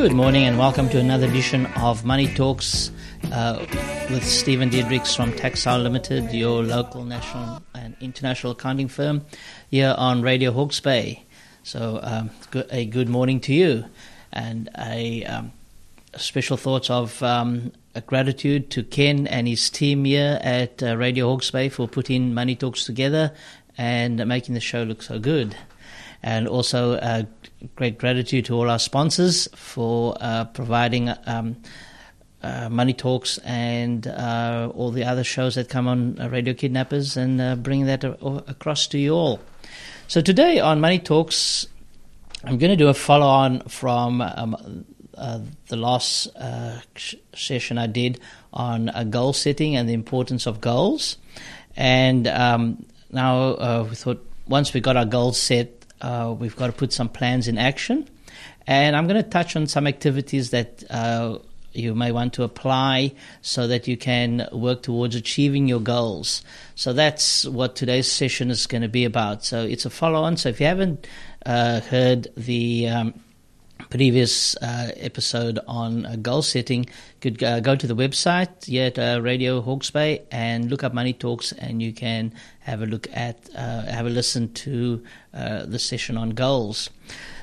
Good morning and welcome to another edition of Money Talks uh, with Stephen Diedrichs from Taxile Limited, your local national and international accounting firm here on Radio Hawke's Bay. So, um, a good morning to you and a um, special thoughts of um, gratitude to Ken and his team here at uh, Radio Hawke's Bay for putting Money Talks together and making the show look so good and also uh, great gratitude to all our sponsors for uh, providing um, uh, Money Talks and uh, all the other shows that come on uh, Radio Kidnappers and uh, bring that across to you all. So today on Money Talks, I'm going to do a follow on from um, the last sh- session I did on goal setting and the importance of goals. And um, now we thought once we got our goals set, uh, we've got to put some plans in action. And I'm going to touch on some activities that uh, you may want to apply so that you can work towards achieving your goals. So that's what today's session is going to be about. So it's a follow on. So if you haven't uh, heard the um, previous uh, episode on uh, goal setting, could uh, go to the website at uh, Radio Hawke's Bay and look up Money Talks, and you can have a look at, uh, have a listen to uh, the session on goals.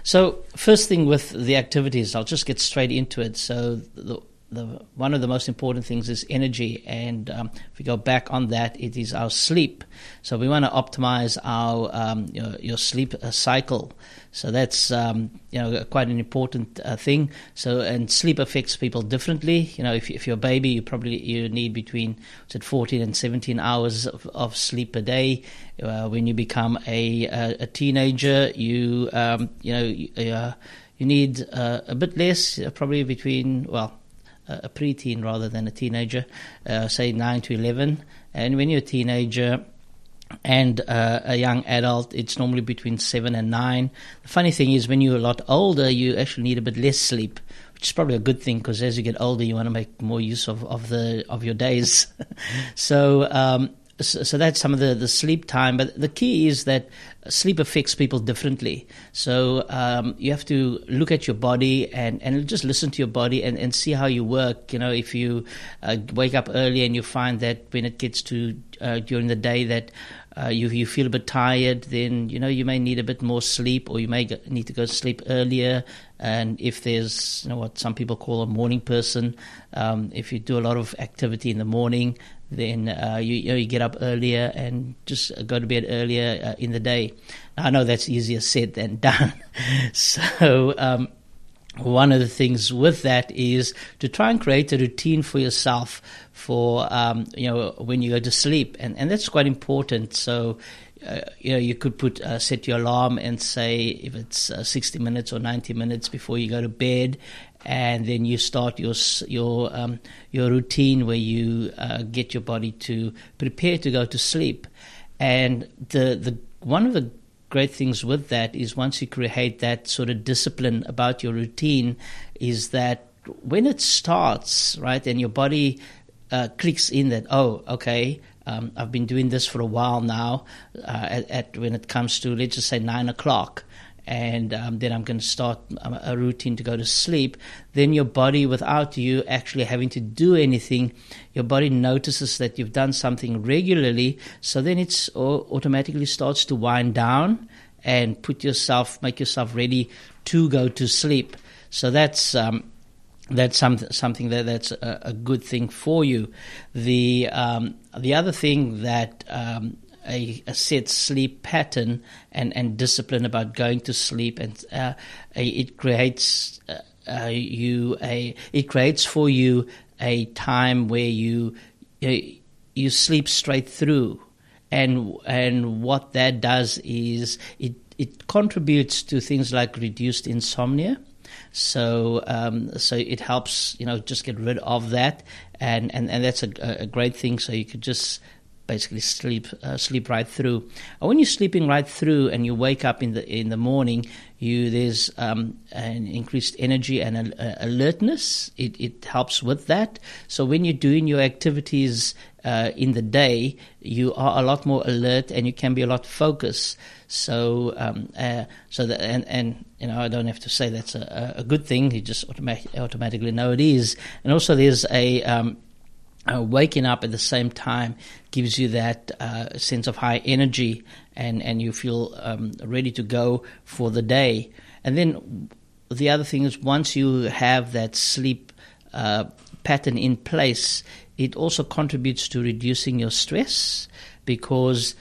So, first thing with the activities, I'll just get straight into it. So, the the, one of the most important things is energy, and um, if we go back on that, it is our sleep. So we want to optimize our um, your, your, sleep uh, cycle. So that's um, you know quite an important uh, thing. So and sleep affects people differently. You know, if, if you're a baby, you probably you need between it 14 and 17 hours of, of sleep a day. Uh, when you become a, a, teenager, you um, you know uh, you need uh, a bit less, uh, probably between well a preteen rather than a teenager, uh, say 9 to 11. And when you're a teenager, and uh, a young adult, it's normally between seven and nine. The funny thing is, when you're a lot older, you actually need a bit less sleep, which is probably a good thing because as you get older, you want to make more use of, of the of your days. so um, so, that's some of the, the sleep time. But the key is that sleep affects people differently. So um, you have to look at your body and, and just listen to your body and, and see how you work. You know, if you uh, wake up early and you find that when it gets to uh, during the day that uh, you you feel a bit tired, then you know you may need a bit more sleep, or you may go, need to go to sleep earlier. And if there's you know what some people call a morning person, um, if you do a lot of activity in the morning, then uh, you, you, know, you get up earlier and just go to bed earlier uh, in the day. Now, I know that's easier said than done. so, um, one of the things with that is to try and create a routine for yourself for um, you know when you go to sleep, and and that's quite important. So. Uh, you know, you could put uh, set your alarm and say if it's uh, 60 minutes or 90 minutes before you go to bed, and then you start your your um, your routine where you uh, get your body to prepare to go to sleep. And the the one of the great things with that is once you create that sort of discipline about your routine, is that when it starts right and your body uh, clicks in that oh okay um, I've been doing this for a while now. Uh, at, at, when it comes to let's just say nine o'clock, and um, then I'm going to start um, a routine to go to sleep, then your body, without you actually having to do anything, your body notices that you've done something regularly. So then it automatically starts to wind down and put yourself, make yourself ready to go to sleep. So that's um, that's some, something that that's a, a, good thing for you. The um, the other thing that um, a, a, set sleep pattern and, and discipline about going to sleep, and uh, it creates uh, uh, you a it creates for you a time where you you, you sleep straight through, and and what that does is it it contributes to things like reduced insomnia. So um, so it helps you know just get rid of that, and and, and that's a, a great thing. So you could just basically sleep uh, sleep right through. And when you're sleeping right through and you wake up in the in the morning, you there's um, an increased energy and alertness. It, it helps with that. So when you're doing your activities uh, in the day, you are a lot more alert and you can be a lot focused. So um, uh, so that and and you know I don't have to say that's a, a good thing. You just automatic, automatically know it is. And also there's a um, uh, waking up at the same time gives you that uh, sense of high energy and, and you feel um, ready to go for the day. And then the other thing is once you have that sleep uh, pattern in place, it also contributes to reducing your stress because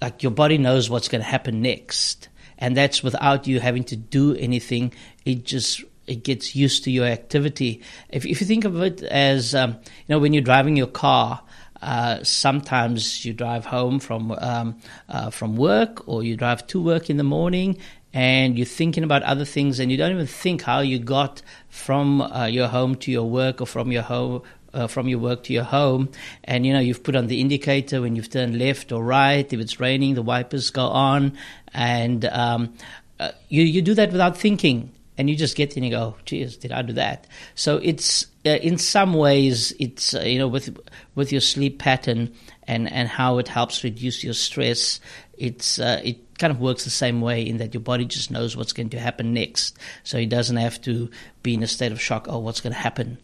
like your body knows what's going to happen next and that's without you having to do anything it just it gets used to your activity. If, if you think of it as, um, you know, when you're driving your car, uh, sometimes you drive home from um, uh, from work or you drive to work in the morning and you're thinking about other things and you don't even think how you got from uh, your home to your work or from your home uh, from your work to your home, and you know you've put on the indicator when you've turned left or right. If it's raining, the wipers go on, and um, uh, you you do that without thinking and you just get in and you go, geez, did I do that? So it's uh, in some ways it's uh, you know with with your sleep pattern and and how it helps reduce your stress. It's uh, it kind of works the same way in that your body just knows what's going to happen next, so it doesn't have to be in a state of shock. Oh, what's going to happen?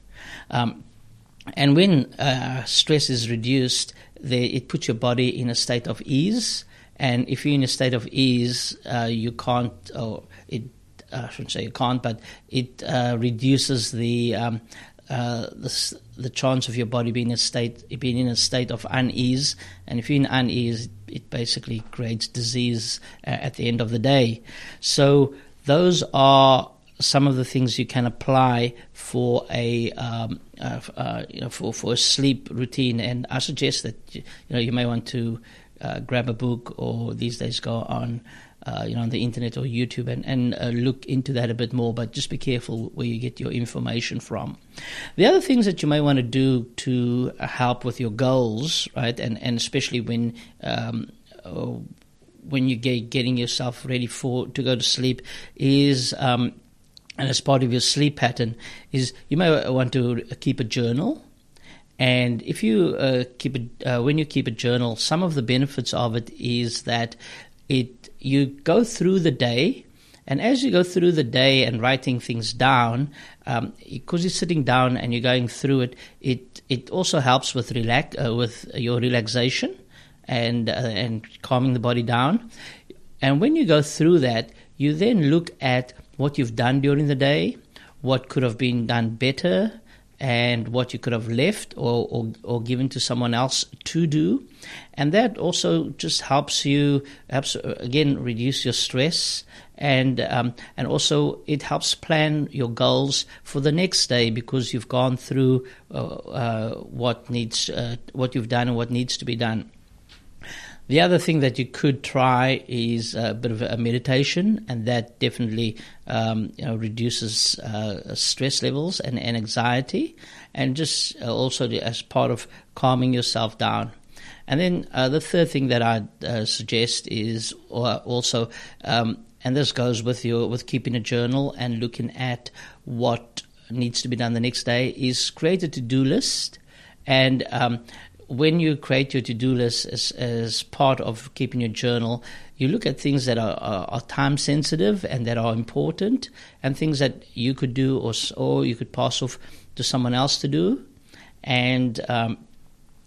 Um, and when uh, stress is reduced, they, it puts your body in a state of ease. And if you're in a state of ease, uh, you can't, or it I shouldn't say you can't, but it uh, reduces the, um, uh, the the chance of your body being in a state being in a state of unease, and if you're in unease, it basically creates disease uh, at the end of the day. So those are some of the things you can apply for a um, uh, uh, you know for for a sleep routine, and I suggest that you know you may want to grab a book or these days go on uh, you know, on the internet or YouTube and, and uh, look into that a bit more, but just be careful where you get your information from. The other things that you may want to do to help with your goals, right, and, and especially when um, uh, when you get getting yourself ready for to go to sleep, is um, and as part of your sleep pattern, is you may want to keep a journal. And if you uh, keep a, uh, when you keep a journal, some of the benefits of it is that it you go through the day, and as you go through the day and writing things down, um, because you're sitting down and you're going through it, it it also helps with relax uh, with your relaxation and uh, and calming the body down. And when you go through that, you then look at what you've done during the day, what could have been done better, and what you could have left or, or, or, given to someone else to do. And that also just helps you, helps, uh, again, reduce your stress. And um, and also it helps plan your goals for the next day because you've gone through uh, uh, what needs uh, what you've done and what needs to be done. The other thing that you could try is a bit of a meditation, and that definitely um, you know, reduces uh, stress levels and, and, anxiety, and just uh, also as part of calming yourself down. And then uh, the third thing that I'd uh, suggest is also, um, and this goes with your with keeping a journal and looking at what needs to be done the next day, is create a to do list and um, when you create your to-do list as, as part of keeping your journal, you look at things that are, are, are, time sensitive and that are important, and things that you could do or or you could pass off to someone else to do. And um,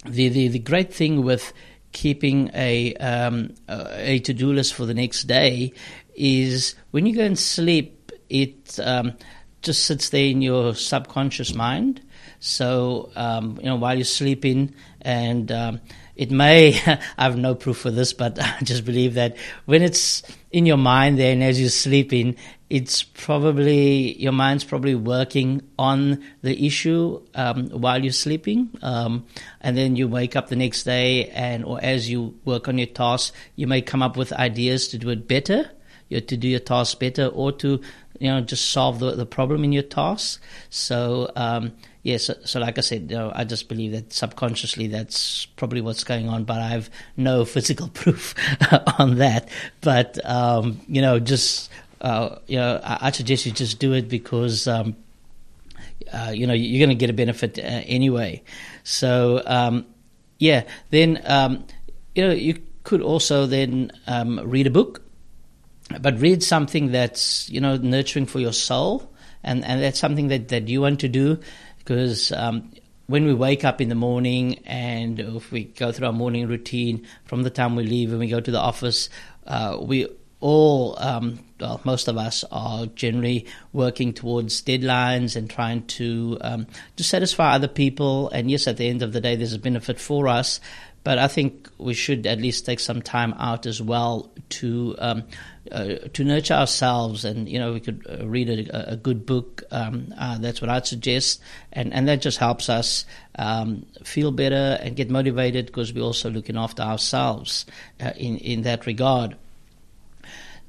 the, the the great thing with keeping a um, a to-do list for the next day is when you go and sleep, it um, just sits there in your subconscious mind so, um, you know, while you're sleeping, and um, it may, I have no proof for this, but I just believe that when it's in your mind there and as you're sleeping, it's probably, your mind's probably working on the issue um, while you're sleeping. Um, and then you wake up the next day, and or as you work on your task, you may come up with ideas to do it better, to do your task better, or to you know just solve the, the problem in your task. So um, yeah, so, so, like I said, you know, I just believe that subconsciously that's probably what's going on, but I have no physical proof on that. But um, you know, just uh, you know, I, I, suggest you just do it because. Um, uh, you know, you're going to get a benefit uh, anyway. So, um, yeah, then, um, you know, you could also then um, read a book, but read something that's, you know, nurturing for your soul. And, and that's something that, that you want to do because um, when we wake up in the morning and if we go through our morning routine from the time we leave and we go to the office, uh, we all, um, well, most of us are generally working towards deadlines and trying to um, to satisfy other people. And yes, at the end of the day, there's a benefit for us. But I think we should at least take some time out as well to um, uh, to nurture ourselves. And you know, we could uh, read a, a, good book. Um, uh, that's what I'd suggest, and and that just helps us um, feel better and get motivated because we're also looking after ourselves uh, in in that regard.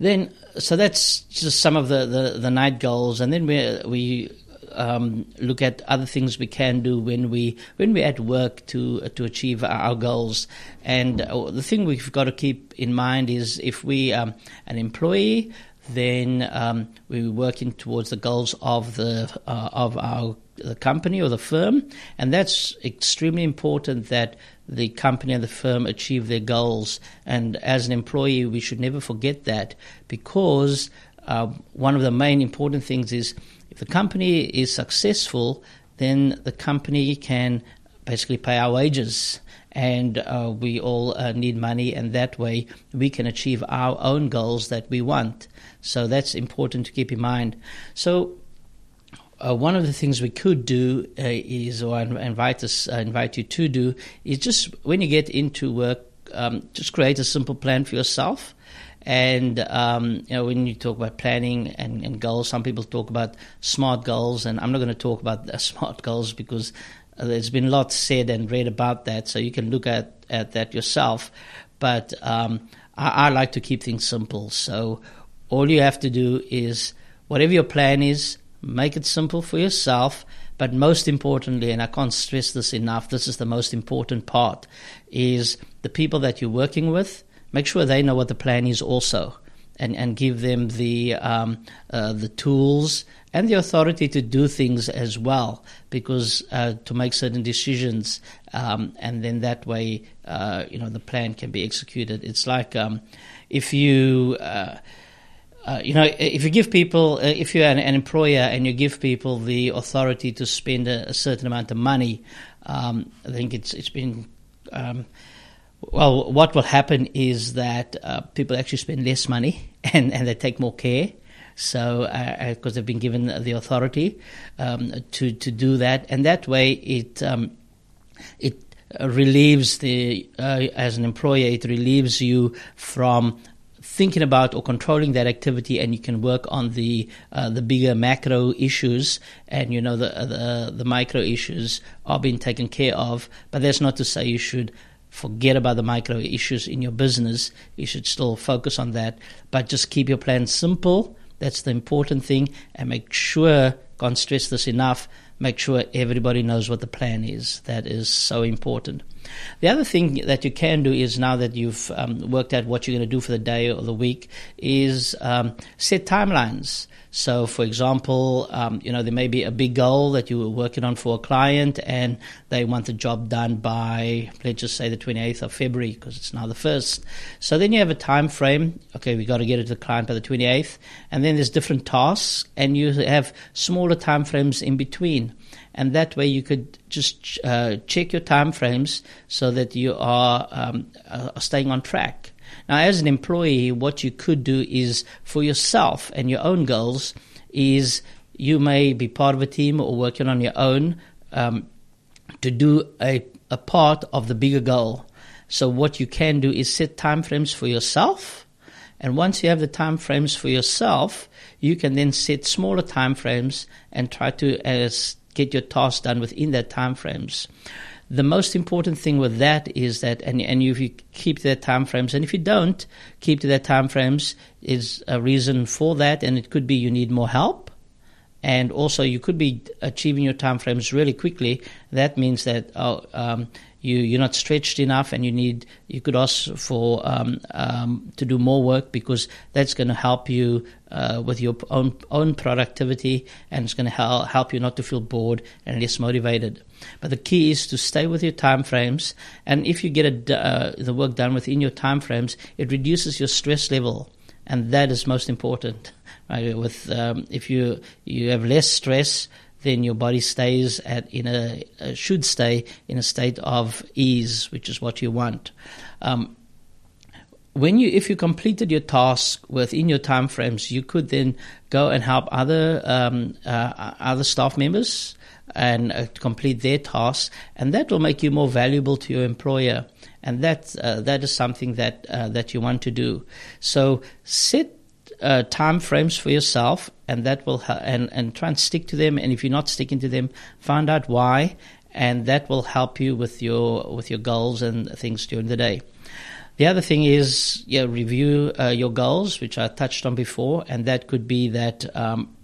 Then, so that's just some of the, the, the night goals, and then we we um, look at other things we can do when we when we're at work to to achieve our goals. And uh, the thing we've got to keep in mind is if we um, an employee, then um, we're working towards the goals of the uh, of our the company or the firm, and that's extremely important that the company and the firm achieve their goals. And as an employee, we should never forget that because uh, one of the main important things is if the company is successful, then the company can basically pay our wages. And uh, we all uh, need money, and that way we can achieve our own goals that we want. So that's important to keep in mind. So uh, one of the things we could do uh, is, or I invite us, invite you to do, is just when you get into work, um, just create a simple plan for yourself. And um, you know, when you talk about planning and, and, goals, some people talk about smart goals, and I'm not going to talk about smart goals because there's been a lot said and read about that, so you can look at, at that yourself. But um, I, I like to keep things simple. So all you have to do is whatever your plan is, Make it simple for yourself. But most importantly, and I can't stress this enough, this is the most important part, is the people that you're working with, make sure they know what the plan is also. And, and give them the um, uh, the tools and the authority to do things as well, because uh, to make certain decisions, um, and then that way, uh, you know, the plan can be executed. It's like um, if you uh, uh, you know, if you give people, uh, if you're an, an, employer and you give people the authority to spend a, a certain amount of money, um, I think it's it's been. Um, well, what will happen is that uh, people actually spend less money and, and they take more care. So, because uh, they've been given the authority um, to to do that, and that way it um, it relieves the uh, as an employer, it relieves you from thinking about or controlling that activity, and you can work on the uh, the bigger macro issues, and you know the, the the micro issues are being taken care of. But that's not to say you should forget about the micro issues in your business. You should still focus on that, but just keep your plan simple. That's the important thing, and make sure. Can't stress this enough. Make sure everybody knows what the plan is. That is so important. The other thing that you can do is now that you've um, worked out what you're going to do for the day or the week is um, set timelines. So, for example, um, you know there may be a big goal that you were working on for a client, and they want the job done by let's just say the 28th of February because it's now the first. So then you have a time frame. Okay, we got to get it to the client by the 28th, and then there's different tasks, and you have smaller time frames in between and that way you could just uh, check your time frames so that you are, um, are staying on track. Now, as an employee, what you could do is for yourself and your own goals is you may be part of a team or working on your own um, to do a, a part of the bigger goal. So what you can do is set time frames for yourself. And once you have the time frames for yourself, you can then set smaller time frames and try to as get your tasks done within that time frames. the most important thing with that is that, and, and if you keep to that time frames, and if you don't keep to that time frames, is a reason for that, and it could be you need more help, and also you could be achieving your time frames really quickly. That means that oh, um, you you're not stretched enough, and you need you could ask for um, um, to do more work because that's going to help you uh, with your own own productivity, and it's going to help help you not to feel bored and less motivated. But the key is to stay with your time frames, and if you get a, uh, the work done within your time frames, it reduces your stress level, and that is most important. Right? With um, if you you have less stress then your body stays at in a uh, should stay in a state of ease, which is what you want. Um, when you if you completed your task within your time frames, you could then go and help other um, uh, other staff members and uh, complete their tasks, and that will make you more valuable to your employer. And that uh, that is something that uh, that you want to do. So set uh, time frames for yourself, and that will ha- and and try and stick to them. And if you're not sticking to them, find out why, and that will help you with your with your goals and things during the day. The other thing is, review uh, your goals, which I touched on before, and that could be that. Um,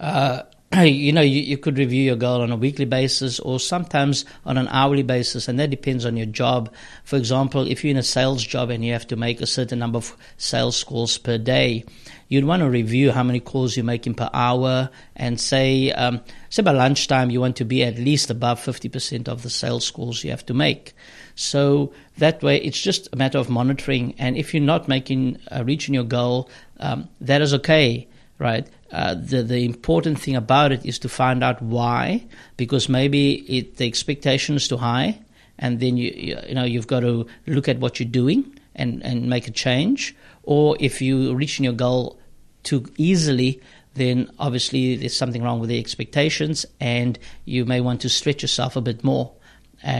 uh, you know, you, you, could review your goal on a weekly basis or sometimes on an hourly basis, and that depends on your job. For example, if you're in a sales job and you have to make a certain number of sales calls per day, you'd want to review how many calls you're making per hour and say, um, say by lunchtime, you want to be at least above 50% of the sales calls you have to make. So that way, it's just a matter of monitoring. And if you're not making, uh, reaching your goal, um, that is okay right? Uh, the the important thing about it is to find out why, because maybe it, the expectation is too high, and then you, you know you've got to look at what you're doing and and make a change. Or if you're reaching your goal too easily, then obviously there's something wrong with the expectations, and you may want to stretch yourself a bit more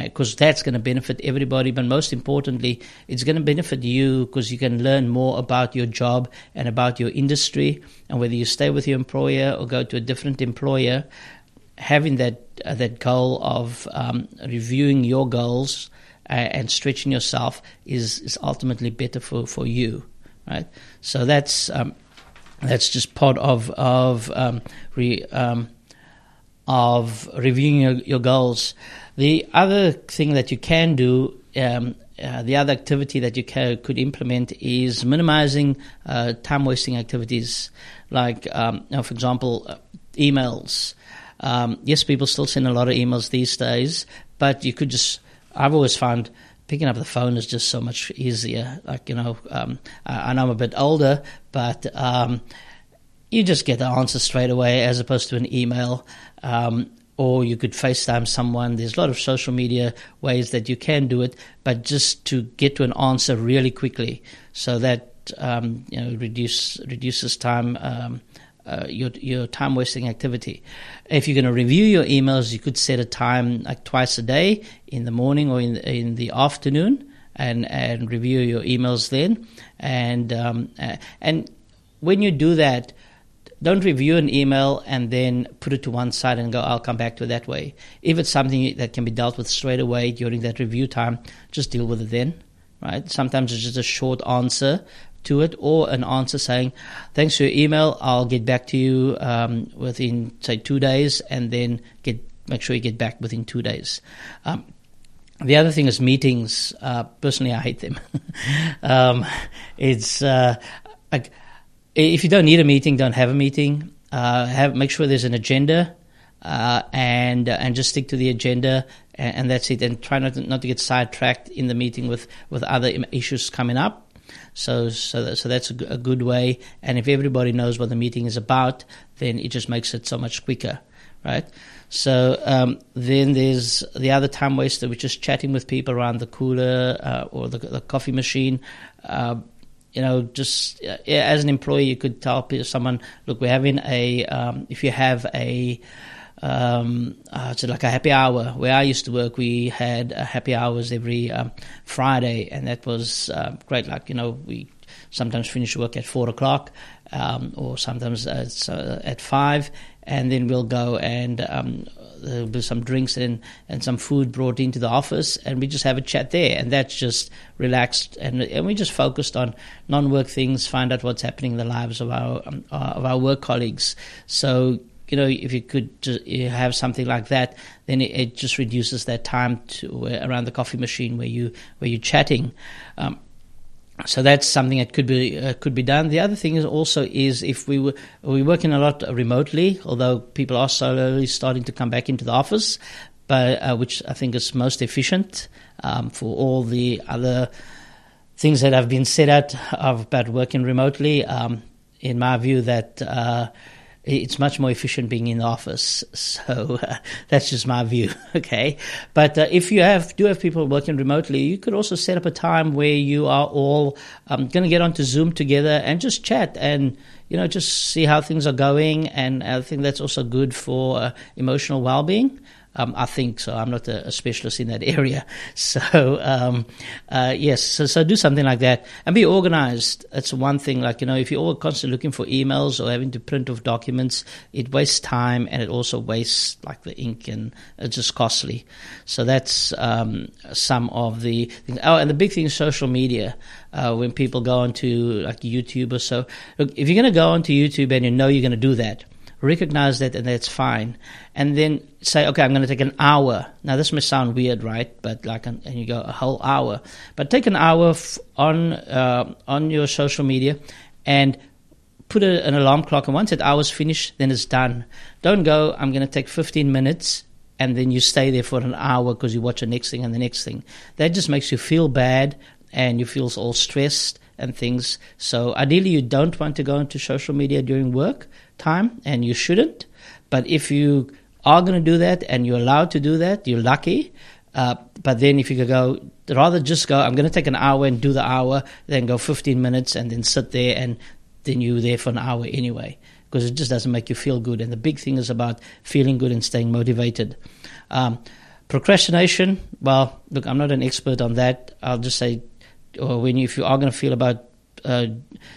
because uh, that's going to benefit everybody. But most importantly, it's going to benefit you because you can learn more about your job and about your industry. And whether you stay with your employer or go to a different employer, having that uh, that goal of um, reviewing your goals uh, and stretching yourself is is ultimately better for, for you, right? So that's um, that's just part of of um, re, um, of reviewing your, your goals. The other thing that you can do, um, uh, the other activity that you could implement is minimizing uh, time wasting activities, like, um, you know, for example, uh, emails. Um, yes, people still send a lot of emails these days, but you could just, I've always found picking up the phone is just so much easier. Like, you know, um, I, I, know I'm a bit older, but um, you just get the answer straight away as opposed to an email. Um, or you could FaceTime someone. There's a lot of social media ways that you can do it, but just to get to an answer really quickly, so that um, you know reduce reduces time. Um, uh, your your time wasting activity. If you're going to review your emails, you could set a time like twice a day, in the morning or in the, in the afternoon, and and review your emails then. And um, uh, and when you do that, don't review an email and then put it to one side and go, I'll come back to it that way. If it's something that can be dealt with straight away during that review time, just deal with it then, right? Sometimes it's just a short answer to it or an answer saying, thanks for your email, I'll get back to you um, within, say, two days and then get make sure you get back within two days. Um, the other thing is meetings. Uh, personally, I hate them. um, it's uh, like if you don't need a meeting, don't have a meeting. Uh, have make sure there's an agenda, uh, and uh, and just stick to the agenda, and, and, that's it. And try not to, not to get sidetracked in the meeting with, with other issues coming up. So so that, so that's a, good way. And if everybody knows what the meeting is about, then it just makes it so much quicker, right? So um, then there's the other time waster, which is chatting with people around the cooler uh, or the, the, coffee machine. Uh, you know, just uh, as an employee, you could tell someone, look, we're having a, um, if you have a, um, uh, like a happy hour. Where I used to work, we had uh, happy hours every um, Friday, and that was uh, great. Like you know, we sometimes finish work at four o'clock, um, or sometimes at, uh, at five, and then we'll go and be some drinks and, and some food brought into the office, and we just have a chat there. And that's just relaxed, and, and we just focused on non work things, find out what's happening in the lives of our, um, uh, of our work colleagues. So, you know, if you could just have something like that, then it, it just reduces that time to uh, around the coffee machine where you where you're chatting. Um, so that's something that could be uh, could be done. The other thing is also is if we were we working a lot remotely, although people are slowly starting to come back into the office, but uh, which I think is most efficient um, for all the other things that have been said out about working remotely. Um, in my view, that uh, it's much more efficient being in the office. So uh, that's just my view. Okay. But uh, if you have, do have people working remotely, you could also set up a time where you are all um, going to get onto Zoom together and just chat and, you know, just see how things are going. And I think that's also good for uh, emotional well being. Um, I think so. I'm not a, a, specialist in that area. So, um, uh, yes, so, so do something like that and be organized. It's one thing, like, you know, if you're all constantly looking for emails or having to print off documents, it wastes time and it also wastes like the ink and it's just costly. So that's um, some of the things. Oh, and the big thing is social media. Uh, when people go onto like YouTube or so. Look, if you're going to go onto YouTube and you know you're going to do that, recognize that and that's fine. And then say, okay, I'm going to take an hour. Now, this may sound weird, right? But like, and you go a whole hour. But take an hour f- on, uh, on your social media and put a, an alarm clock. And once that hour's finished, then it's done. Don't go, I'm going to take 15 minutes and then you stay there for an hour because you watch the next thing and the next thing. That just makes you feel bad and you feel all stressed and things. So ideally, you don't want to go into social media during work time, and you shouldn't. But if you are going to do that and you're allowed to do that, you're lucky. Uh, but then if you could go, rather just go, I'm going to take an hour and do the hour, then go 15 minutes and then sit there and then you're there for an hour anyway. Because it just doesn't make you feel good. And the big thing is about feeling good and staying motivated. Um, procrastination, well, look, I'm not an expert on that. I'll just say, or when you, if you are going to feel about uh,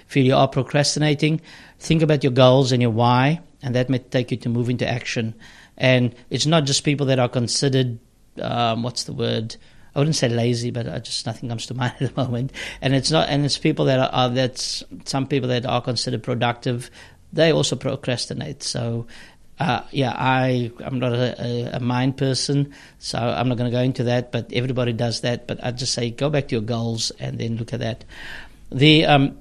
feel you are procrastinating, think about your goals and your why, and that may take you to move into action. And it's not just people that are considered, um, what's the word? I wouldn't say lazy, but I just nothing comes to mind at the moment. And it's not, and it's people that are, are that's some people that are considered productive. They also procrastinate. So uh, yeah, I I'm not a, a, mind person, so I'm not going to go into that. But everybody does that. But I just say go back to your goals and then look at that. The um,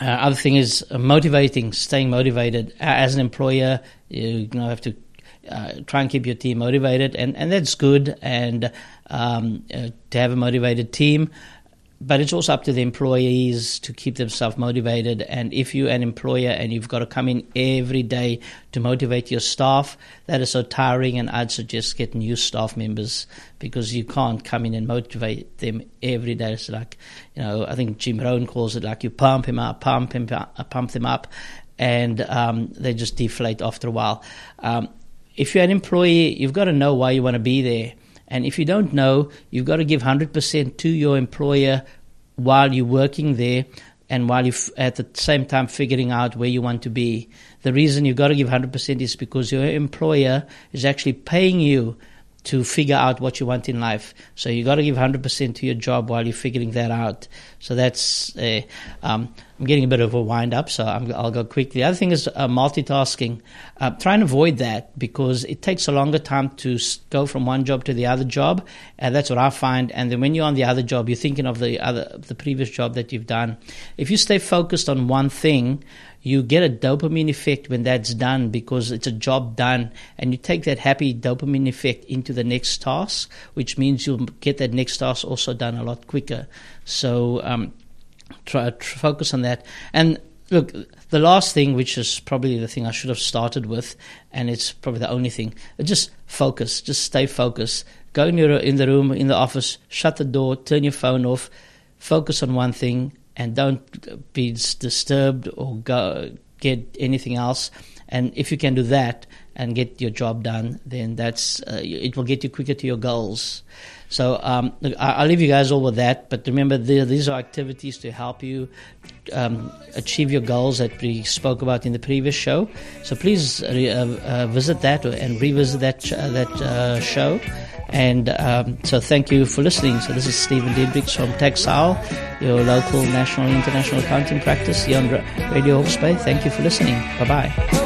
uh, other thing is motivating, staying motivated. As an employer, you, know, have to uh, try and keep your team motivated, and, and that's good. And um, uh, to have a motivated team, but it's also up to the employees to keep themselves motivated. And if you're an employer and you've got to come in every day to motivate your staff, that is so tiring. And I'd suggest get new staff members because you can't come in and motivate them every day. It's like, you know, I think Jim Rohn calls it like you pump him up, pump him, pump them up, and um, they just deflate after a while. Um, if you're an employee, you've got to know why you want to be there and if you don't know, you've got to give 100% to your employer while you're working there and while you're at the same time figuring out where you want to be. The reason you've got to give 100% is because your employer is actually paying you to figure out what you want in life. So you've got to give 100% to your job while you're figuring that out. So that's, uh, um, I'm getting a bit of a wind up, so i will go quickly. The other thing is uh, multitasking. Uh, try and avoid that because it takes a longer time to go from one job to the other job. And that's what I find. And then when you're on the other job, you're thinking of the other, the previous job that you've done. If you stay focused on one thing, you get a dopamine effect when that's done because it's a job done and you take that happy dopamine effect into the next task which means you'll get that next task also done a lot quicker so um, try, try focus on that and look the last thing which is probably the thing i should have started with and it's probably the only thing just focus just stay focused go in, your, in the room in the office shut the door turn your phone off focus on one thing and don't be disturbed or go get anything else. And if you can do that, and get your job done, then that's uh, it will get you quicker to your goals. So um, I'll leave you guys all with that. But remember, these are activities to help you um, achieve your goals that we spoke about in the previous show. So please uh, uh, visit that and revisit that that uh, show. And um, so thank you for listening. So this is Stephen Diedrichs from Texile, your local national international accounting practice here on Radio Hawke's Bay. Thank you for listening. Bye bye.